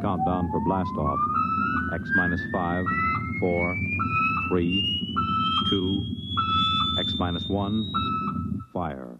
countdown for blast off. X minus five, four, three, two, X minus one, fire.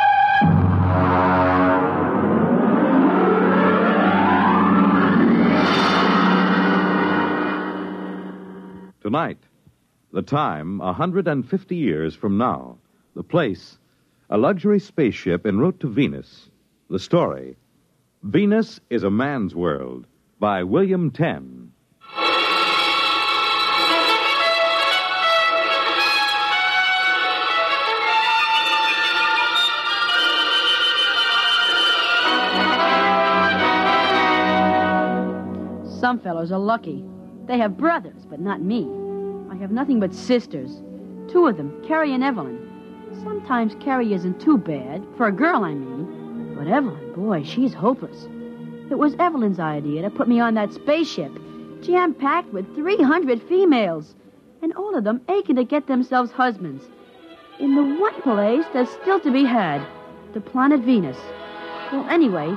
Tonight, the time, 150 years from now. The place, a luxury spaceship en route to Venus. The story, Venus is a Man's World, by William Tenn. Some fellows are lucky. They have brothers, but not me. I have nothing but sisters. Two of them, Carrie and Evelyn. Sometimes Carrie isn't too bad, for a girl, I mean. But Evelyn, boy, she's hopeless. It was Evelyn's idea to put me on that spaceship, jam packed with 300 females, and all of them aching to get themselves husbands. In the one place that's still to be had, the planet Venus. Well, anyway,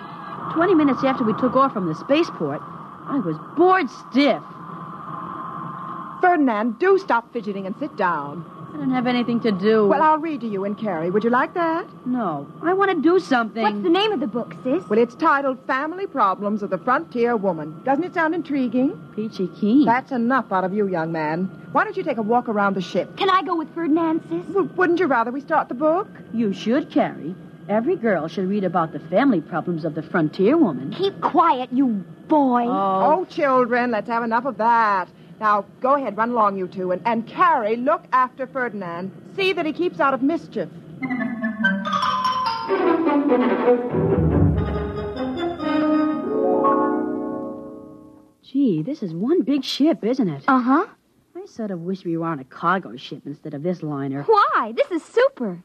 20 minutes after we took off from the spaceport, I was bored stiff. Ferdinand, do stop fidgeting and sit down. I don't have anything to do. Well, I'll read to you and Carrie. Would you like that? No, I want to do something. What's the name of the book, sis? Well, it's titled Family Problems of the Frontier Woman. Doesn't it sound intriguing? Peachy Keen. That's enough out of you, young man. Why don't you take a walk around the ship? Can I go with Ferdinand, sis? Well, wouldn't you rather we start the book? You should, Carrie. Every girl should read about the family problems of the frontier woman. Keep quiet, you boy. Oh, oh children, let's have enough of that. Now, go ahead, run along, you two. And, and Carrie, look after Ferdinand. See that he keeps out of mischief. Gee, this is one big ship, isn't it? Uh huh. I sort of wish we were on a cargo ship instead of this liner. Why? This is super.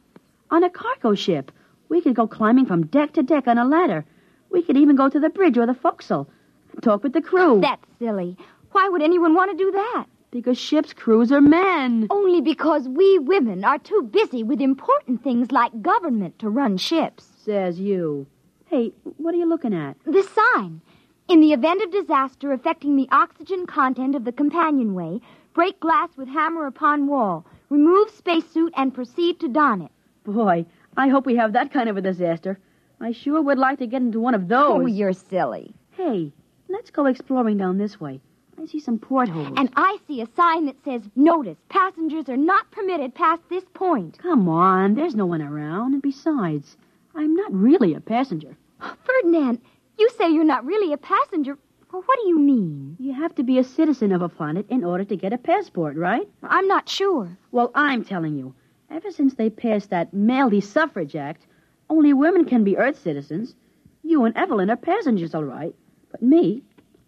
On a cargo ship, we could go climbing from deck to deck on a ladder. We could even go to the bridge or the forecastle and talk with the crew. That's silly. Why would anyone want to do that? Because ship's crews are men. Only because we women are too busy with important things like government to run ships. Says you. Hey, what are you looking at? This sign. In the event of disaster affecting the oxygen content of the companionway, break glass with hammer upon wall. Remove spacesuit and proceed to don it. Boy, I hope we have that kind of a disaster. I sure would like to get into one of oh, those. Oh, you're silly. Hey, let's go exploring down this way. I see some portholes. And I see a sign that says, Notice, passengers are not permitted past this point. Come on, there's no one around. And besides, I'm not really a passenger. Ferdinand, you say you're not really a passenger. Well, what do you mean? You have to be a citizen of a planet in order to get a passport, right? I'm not sure. Well, I'm telling you. Ever since they passed that Maley Suffrage Act, only women can be Earth citizens. You and Evelyn are passengers, all right. But me,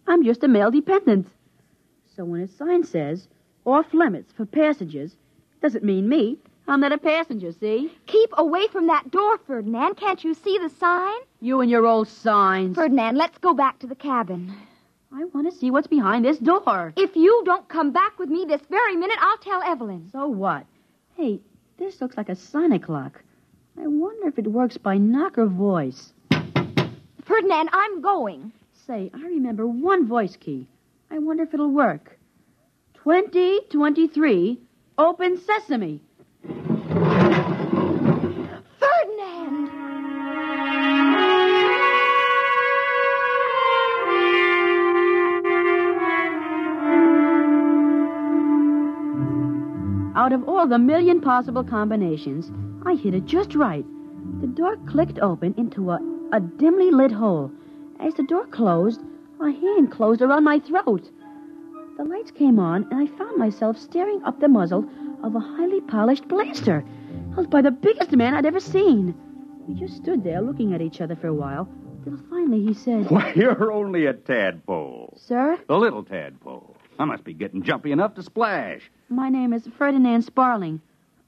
I'm just a male dependent. So when a sign says off limits for passengers, doesn't mean me. I'm not a passenger, see? Keep away from that door, Ferdinand. Can't you see the sign? You and your old signs. Ferdinand, let's go back to the cabin. I want to see what's behind this door. If you don't come back with me this very minute, I'll tell Evelyn. So what? Hey, this looks like a sonic lock. I wonder if it works by knock or voice. Ferdinand, I'm going. Say, I remember one voice key. I wonder if it'll work. 2023, open sesame. Ferdinand! Out of all the million possible combinations, I hit it just right. The door clicked open into a, a dimly lit hole. As the door closed, a hand closed around my throat. The lights came on, and I found myself staring up the muzzle of a highly polished blaster, held by the biggest man I'd ever seen. We just stood there looking at each other for a while, till finally he said, Why, you're only a tadpole. Sir, A little tadpole. I must be getting jumpy enough to splash. my name is Ferdinand Sparling.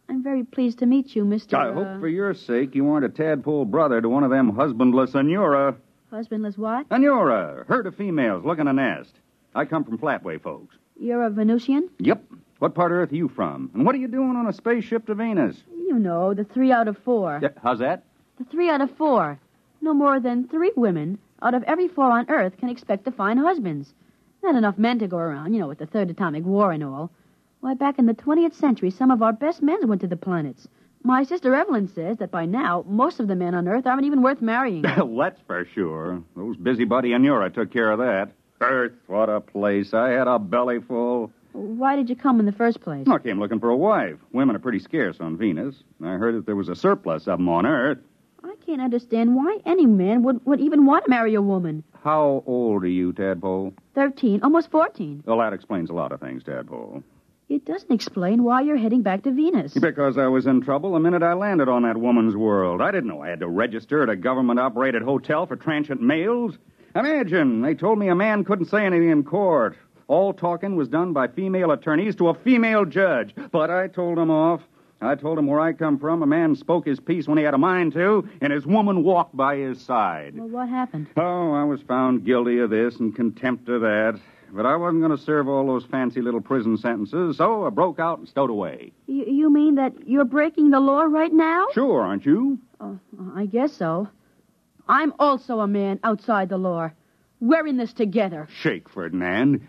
I'm very pleased to meet you, Mr. I uh, hope for your sake you aren't a tadpole brother to one of them husbandless Anura. Husbandless what? Anura, herd of females looking a nest. I come from Flatway, folks. You're a Venusian? Yep. What part of Earth are you from? And what are you doing on a spaceship to Venus? You know, the three out of four. Yeah, how's that? The three out of four. No more than three women out of every four on Earth can expect to find husbands. Not enough men to go around, you know, with the Third Atomic War and all. Why, back in the 20th century, some of our best men went to the planets. My sister Evelyn says that by now, most of the men on Earth aren't even worth marrying. Well, that's for sure. Those busybody Anura took care of that. Earth, what a place. I had a belly full. Why did you come in the first place? I came looking for a wife. Women are pretty scarce on Venus. I heard that there was a surplus of them on Earth. I can't understand why any man would, would even want to marry a woman. How old are you, Tadpole? Thirteen, almost fourteen. Well, that explains a lot of things, Tadpole. It doesn't explain why you're heading back to Venus. Because I was in trouble the minute I landed on that woman's world. I didn't know I had to register at a government operated hotel for transient males. Imagine, they told me a man couldn't say anything in court. All talking was done by female attorneys to a female judge. But I told them off. I told him where I come from, a man spoke his piece when he had a mind to, and his woman walked by his side. Well, what happened? Oh, I was found guilty of this and contempt of that. But I wasn't going to serve all those fancy little prison sentences, so I broke out and stowed away. You, you mean that you're breaking the law right now? Sure, aren't you? Oh, I guess so. I'm also a man outside the law. We're in this together. Shake, Ferdinand.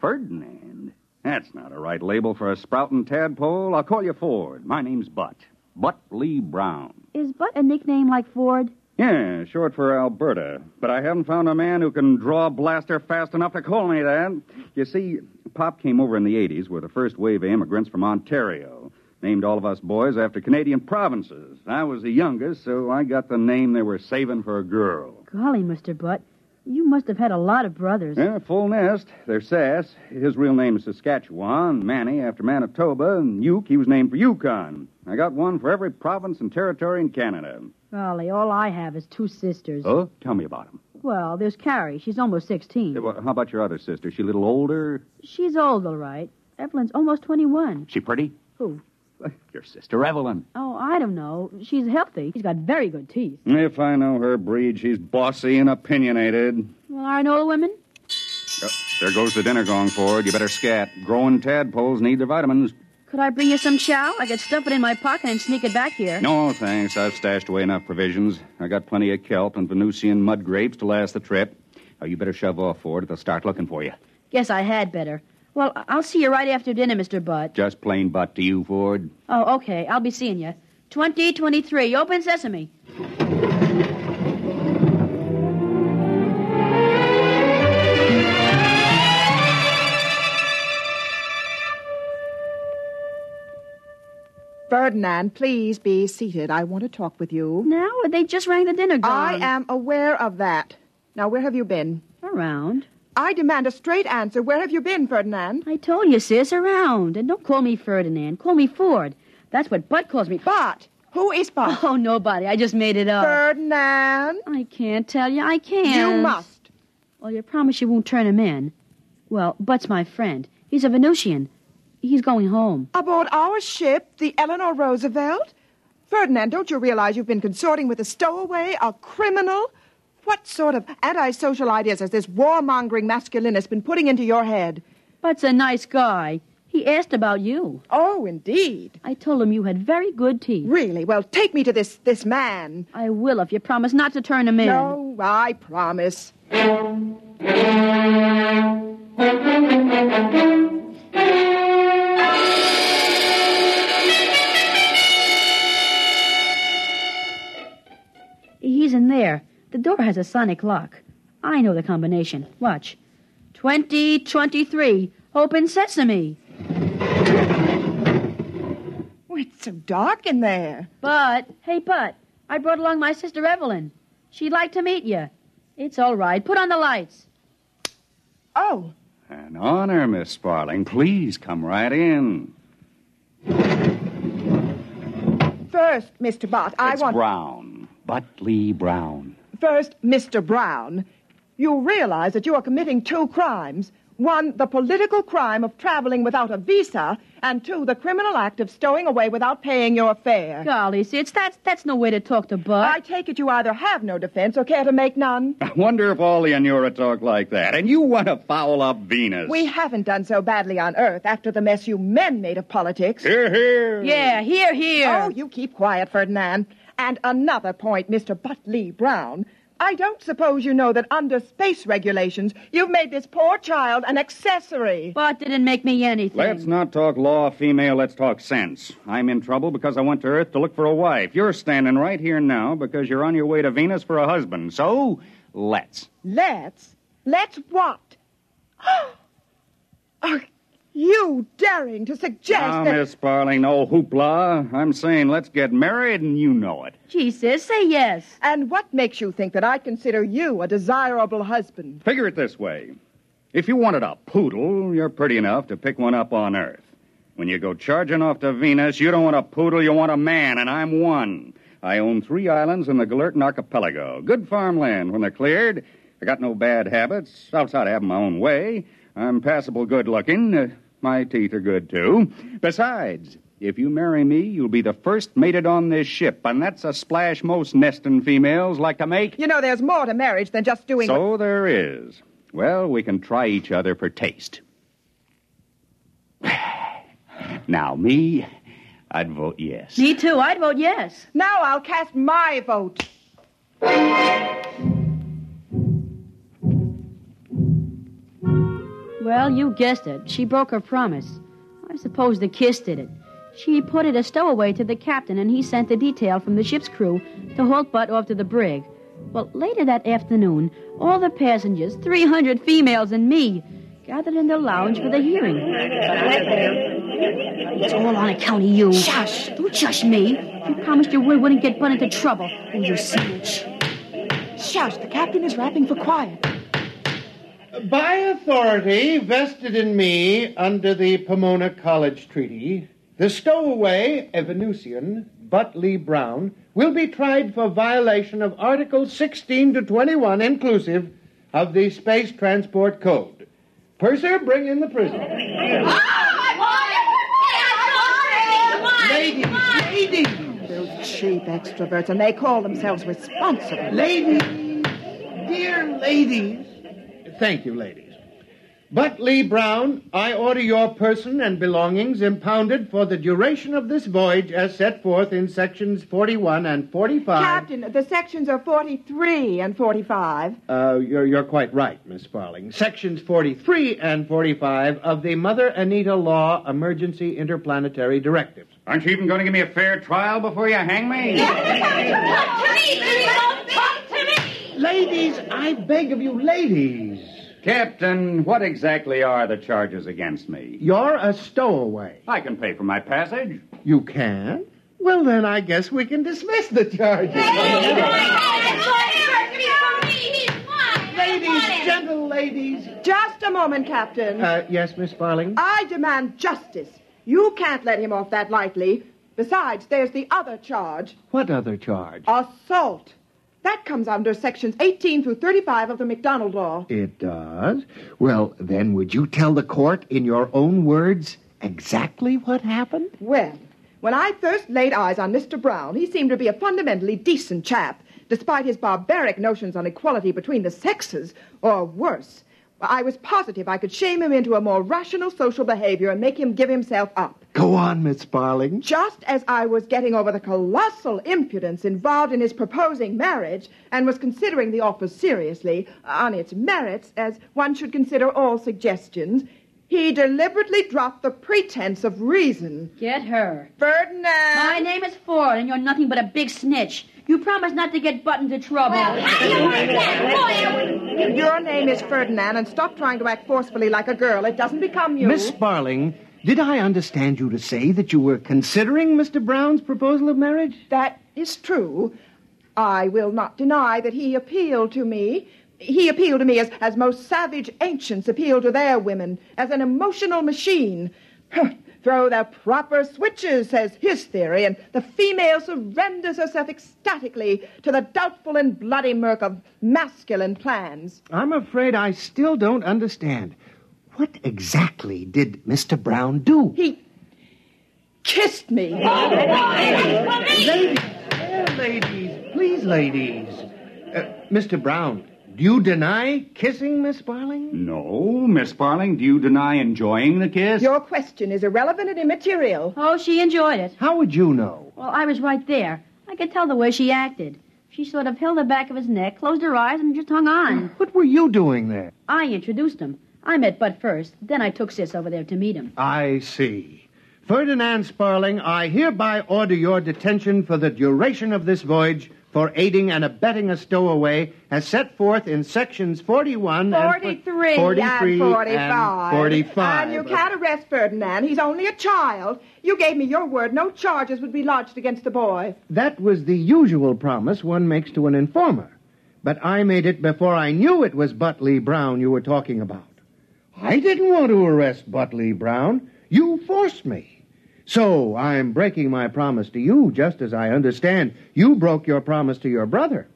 Ferdinand? That's not a right label for a sprouting tadpole. I'll call you Ford. My name's Butt. Butt Lee Brown. Is Butt a nickname like Ford? Yeah, short for Alberta. But I haven't found a man who can draw a blaster fast enough to call me that. You see, Pop came over in the 80s with the first wave of immigrants from Ontario. Named all of us boys after Canadian provinces. I was the youngest, so I got the name they were saving for a girl. Golly, Mr. Butt, you must have had a lot of brothers. Yeah, full nest. They're Sass. His real name is Saskatchewan. Manny after Manitoba. And Uke, he was named for Yukon. I got one for every province and territory in Canada. Golly, all I have is two sisters. Oh, tell me about them. Well, there's Carrie. She's almost 16. well How about your other sister? She a little older? She's old, all right. Evelyn's almost 21. She pretty? Who? Your sister Evelyn. Oh, I don't know. She's healthy. She's got very good teeth. If I know her breed, she's bossy and opinionated. Well, are no women? There goes the dinner gong, Ford. You better scat. Growing tadpoles need their vitamins. Could I bring you some chow? I could stuff it in my pocket and sneak it back here. No, thanks. I've stashed away enough provisions. I got plenty of kelp and Venusian mud grapes to last the trip. Oh, you better shove off, Ford. They'll start looking for you. Guess I had better. Well, I'll see you right after dinner, Mr. Butt. Just plain butt to you, Ford. Oh, okay. I'll be seeing you. 2023. Open sesame. Ferdinand, please be seated. I want to talk with you. Now, they just rang the dinner gong. I am aware of that. Now, where have you been? Around. I demand a straight answer. Where have you been, Ferdinand? I told you, sis, around. And don't call me Ferdinand. Call me Ford. That's what Butt calls me. Bart. Who is Bart? Oh, nobody. I just made it up. Ferdinand. I can't tell you. I can't. You must. Well, you promise you won't turn him in. Well, Butt's my friend. He's a Venusian. He's going home. Aboard our ship, the Eleanor Roosevelt? Ferdinand, don't you realize you've been consorting with a stowaway, a criminal? What sort of antisocial ideas has this warmongering masculinist been putting into your head? Butt's a nice guy. He asked about you. Oh, indeed. I told him you had very good teeth. Really? Well, take me to this this man. I will if you promise not to turn him in. No, I promise. in there. The door has a sonic lock. I know the combination. Watch. 2023. Open sesame. Oh, it's so dark in there. Butt, hey, Butt, I brought along my sister Evelyn. She'd like to meet you. It's all right. Put on the lights. Oh, An honor, Miss Sparling. Please come right in. first, Mr. Bott, I it's want. Brown. Butley Brown. First, Mr. Brown, you realize that you are committing two crimes. One, the political crime of traveling without a visa, and two, the criminal act of stowing away without paying your fare. Golly, Sid, that's, that's no way to talk to Butt. I take it you either have no defense or care to make none. I wonder if all the Anura talk like that. And you want to foul up Venus. We haven't done so badly on Earth after the mess you men made of politics. Here, here. Yeah, here, here. Oh, you keep quiet, Ferdinand. And another point, Mr. Butley Brown. I don't suppose you know that under space regulations, you've made this poor child an accessory. Butt didn't make me anything. Let's not talk law, female. Let's talk sense. I'm in trouble because I went to Earth to look for a wife. You're standing right here now because you're on your way to Venus for a husband. So, let's. Let's? Let's what? Are you daring to suggest Now, that... Miss Sparling, no hoopla. I'm saying let's get married, and you know it. Gee, sis, say yes. And what makes you think that I consider you a desirable husband? Figure it this way. If you wanted a poodle, you're pretty enough to pick one up on Earth. When you go charging off to Venus, you don't want a poodle, you want a man, and I'm one. I own three islands in the Galertan Archipelago. Good farmland when they're cleared. I got no bad habits, outside of having my own way. I'm passable good looking. Uh, my teeth are good, too. Besides, if you marry me, you'll be the first mated on this ship, and that's a splash most nesting females like to make. You know, there's more to marriage than just doing... So there is. Well, we can try each other for taste. Now, me, I'd vote yes. Me too. I'd vote yes. Now I'll cast my vote. Well, you guessed it. She broke her promise. I suppose the kiss did it. She put it a stowaway to the captain, and he sent the detail from the ship's crew to halt Butt off to the brig. Well, later that afternoon, all the passengers, 300 females and me, gathered in the lounge for the hearing. It's all on account of you. Shush! Don't shush me. You promised your word wouldn't get Butt into trouble. And you snitch. Shush, the captain is rapping for quiet. By authority vested in me under the Pomona College Treaty, the stowaway Evanusian, Butley Brown, will be tried for violation of Articles 16 to 21 inclusive of the Space Transport Code. Purser, bring in the prisoner. Ladies, ladies, Those cheap extroverts, and they call themselves responsible. ladies, dear ladies. Thank you, ladies. Butt, Lee Brown, I order your person and belongings impounded for the duration of this voyage as set forth in sections 41 and 45. Captain, the sections are 43 and 45. Uh, you're, you're quite right, Miss Sparling. Sections 43 and 45 of the Mother Anita Law Emergency Interplanetary Directives. Aren't you even going to give me a fair trial before you hang me? Ladies, I beg of you, ladies. Captain, what exactly are the charges against me? You're a stowaway. I can pay for my passage. You can? Well, then I guess we can dismiss the charges. ladies, gentle ladies. Just a moment, Captain. Uh, yes, Miss Sparling? I demand justice. You can't let him off that lightly. Besides, there's the other charge What other charge? assault. That comes under sections 18 through 35 of the McDonald Law. It does? Well, then would you tell the court in your own words exactly what happened? Well, when I first laid eyes on Mr. Brown, he seemed to be a fundamentally decent chap, despite his barbaric notions on equality between the sexes, or worse. I was positive I could shame him into a more rational social behavior and make him give himself up. Go on, Miss Sparling. Just as I was getting over the colossal impudence involved in his proposing marriage and was considering the offer seriously on its merits, as one should consider all suggestions, he deliberately dropped the pretense of reason. Get her. Ferdinand! My name is Ford, and you're nothing but a big snitch. You promised not to get Butt into trouble. Your name is Ferdinand, and stop trying to act forcefully like a girl. It doesn't become you. Miss Sparling, did I understand you to say that you were considering Mr. Brown's proposal of marriage? That is true. I will not deny that he appealed to me. He appealed to me as, as most savage ancients appeal to their women, as an emotional machine. Throw the proper switches, says his theory, and the female surrenders herself ecstatically to the doubtful and bloody murk of masculine plans. I'm afraid I still don't understand. What exactly did Mr. Brown do? He kissed me. Ladies, there, ladies, please, ladies. Uh, Mr. Brown, do you deny kissing Miss Sparling? No, Miss Sparling, do you deny enjoying the kiss? Your question is irrelevant and immaterial. Oh, she enjoyed it. How would you know? Well, I was right there. I could tell the way she acted. She sort of held the back of his neck, closed her eyes, and just hung on. What were you doing there? I introduced him. I met Butt first. Then I took Sis over there to meet him. I see. Ferdinand Sparling, I hereby order your detention for the duration of this voyage for aiding and abetting a stowaway as set forth in sections 41 43 and 43 and 45. and 45. And you can't arrest Ferdinand. He's only a child. You gave me your word no charges would be lodged against the boy. That was the usual promise one makes to an informer. But I made it before I knew it was Butley Brown you were talking about. I didn't want to arrest Butley Brown. You forced me. So I'm breaking my promise to you, just as I understand you broke your promise to your brother.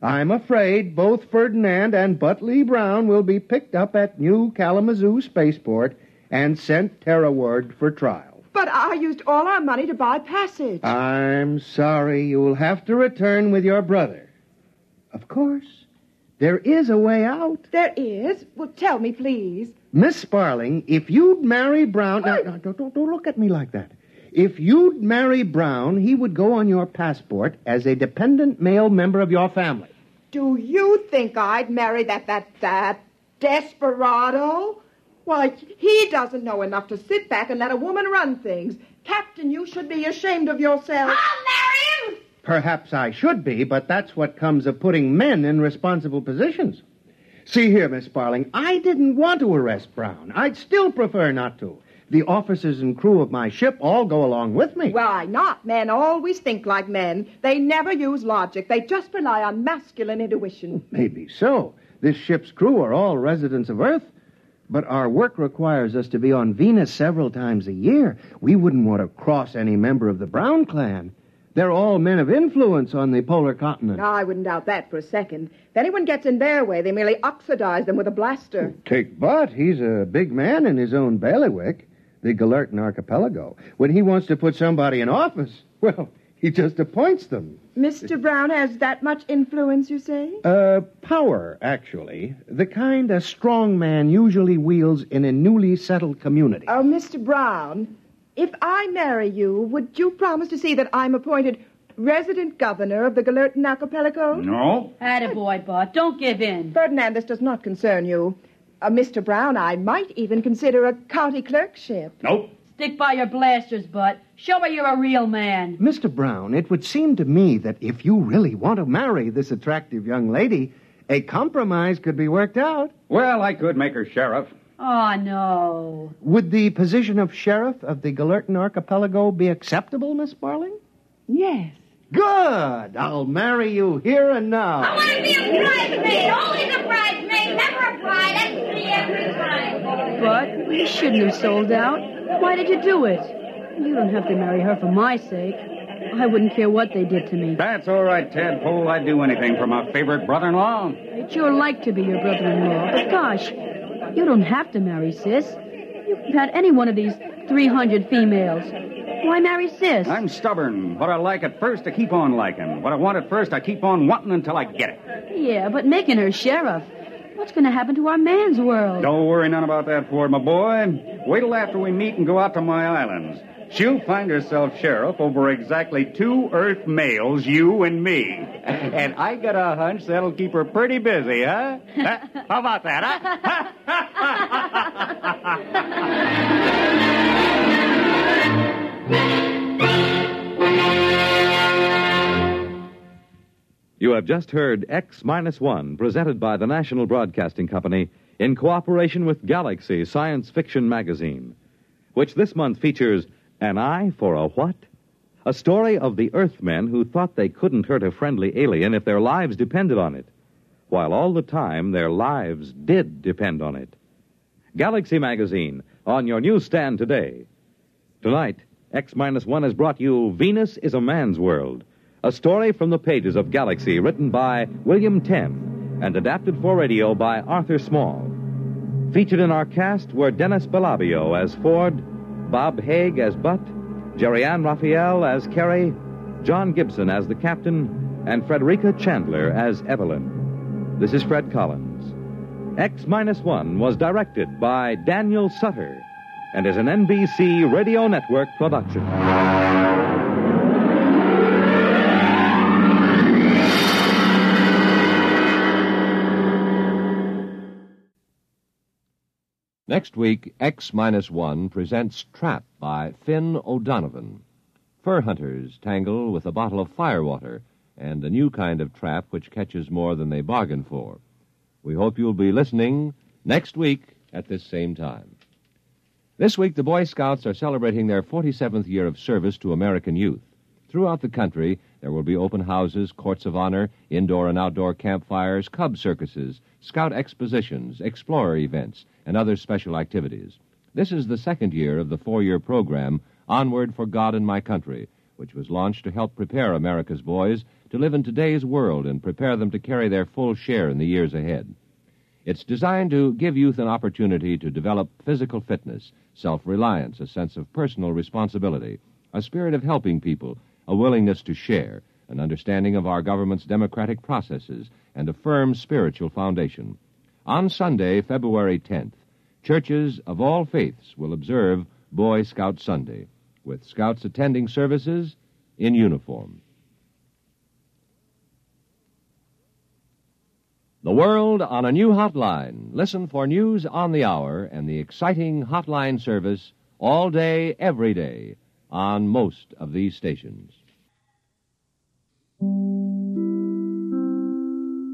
I'm afraid both Ferdinand and Butley Brown will be picked up at New Kalamazoo Spaceport and sent Terraward for trial. But I used all our money to buy passage. I'm sorry you'll have to return with your brother. Of course, there is a way out. there is. Well, tell me, please. Miss Sparling, if you'd marry Brown. Now, now, don't, don't, don't look at me like that. If you'd marry Brown, he would go on your passport as a dependent male member of your family. Do you think I'd marry that that that desperado? Why, he doesn't know enough to sit back and let a woman run things. Captain, you should be ashamed of yourself. I'll marry him! Perhaps I should be, but that's what comes of putting men in responsible positions. See here, Miss Sparling, I didn't want to arrest Brown. I'd still prefer not to. The officers and crew of my ship all go along with me. Why not? Men always think like men. They never use logic. They just rely on masculine intuition. Maybe so. This ship's crew are all residents of Earth. But our work requires us to be on Venus several times a year. We wouldn't want to cross any member of the Brown clan. They're all men of influence on the polar continent. No, I wouldn't doubt that for a second. If anyone gets in their way, they merely oxidize them with a blaster. Take Butt. He's a big man in his own bailiwick, the Galertan Archipelago. When he wants to put somebody in office, well, he just appoints them. Mr. Brown has that much influence, you say? Uh, power, actually. The kind a strong man usually wields in a newly settled community. Oh, Mr. Brown, if I marry you, would you promise to see that I'm appointed resident governor of the Galertan Archipelago? No. Attaboy, Butt. Don't give in. Ferdinand, this does not concern you. Uh, Mr. Brown, I might even consider a county clerkship. Nope. Stick by your blasters, Butt. Show me you're a real man. Mr. Brown, it would seem to me that if you really want to marry this attractive young lady, a compromise could be worked out. Well, I could make her sheriff. Oh, no. Would the position of sheriff of the Galertan Archipelago be acceptable, Miss Sparling? Yes. Good. I'll marry you here and I now. want to be a bridesmaid. Always a bridesmaid, never a bride. That's me every time. Butt, you shouldn't have sold out. Why did you do it? You don't have to marry her for my sake. I wouldn't care what they did to me. That's all right, Tadpole. I'd do anything for my favorite brother-in-law. I'd sure like to be your brother-in-law, but gosh, you don't have to marry Sis. You can had any one of these 300 females. Why marry Sis? I'm stubborn. What I like at first, I keep on liking. What I want at first, I keep on wanting until I get it. Yeah, but making her sheriff. What's going to happen to our man's world? Don't worry none about that, Ford, my boy. Wait till after we meet and go out to my islands. She'll find herself sheriff over exactly two Earth males, you and me. And I got a hunch that'll keep her pretty busy, huh? Huh? How about that, You have just heard X Minus One, presented by the National Broadcasting Company in cooperation with Galaxy Science Fiction Magazine. which this month features An Eye for a What? A story of the Earthmen who thought they couldn't hurt a friendly alien if their lives depended on it, while all the time their lives did depend on it. Galaxy Magazine, on your newsstand today. Tonight, X Minus One has brought you Venus is a Man's World, a story from the pages of Galaxy written by William Tenn and adapted for radio by Arthur Small. Featured in our cast were Dennis Belabio as Ford, Bob Haig as Butt, Gerrianne Raphael as Carrie, John Gibson as the captain, and Frederica Chandler as Evelyn. This is Fred Collins. X Minus One was directed by Daniel Sutter and is an NBC Radio Network production. Next week, X Minus One presents Trap by Finn O'Donovan. Fur hunters tangle with a bottle of firewater and a new kind of trap which catches more than they bargain for. We hope you'll be listening next week at this same time. This week, the Boy Scouts are celebrating their 47th year of service to American youth. Throughout the country, there will be open houses, courts of honor, indoor and outdoor campfires, cub circuses, scout expositions, explorer events, and other special activities. This is the second year of the four year program, Onward for God and My Country, which was launched to help prepare America's boys to live in today's world and prepare them to carry their full share in the years ahead. It's designed to give youth an opportunity to develop physical fitness, self reliance, a sense of personal responsibility, a spirit of helping people, a willingness to share, an understanding of our government's democratic processes, and a firm spiritual foundation. On Sunday, February 10th, churches of all faiths will observe Boy Scout Sunday, with scouts attending services in uniform. The world on a new hotline. Listen for news on the hour and the exciting hotline service all day, every day on most of these stations.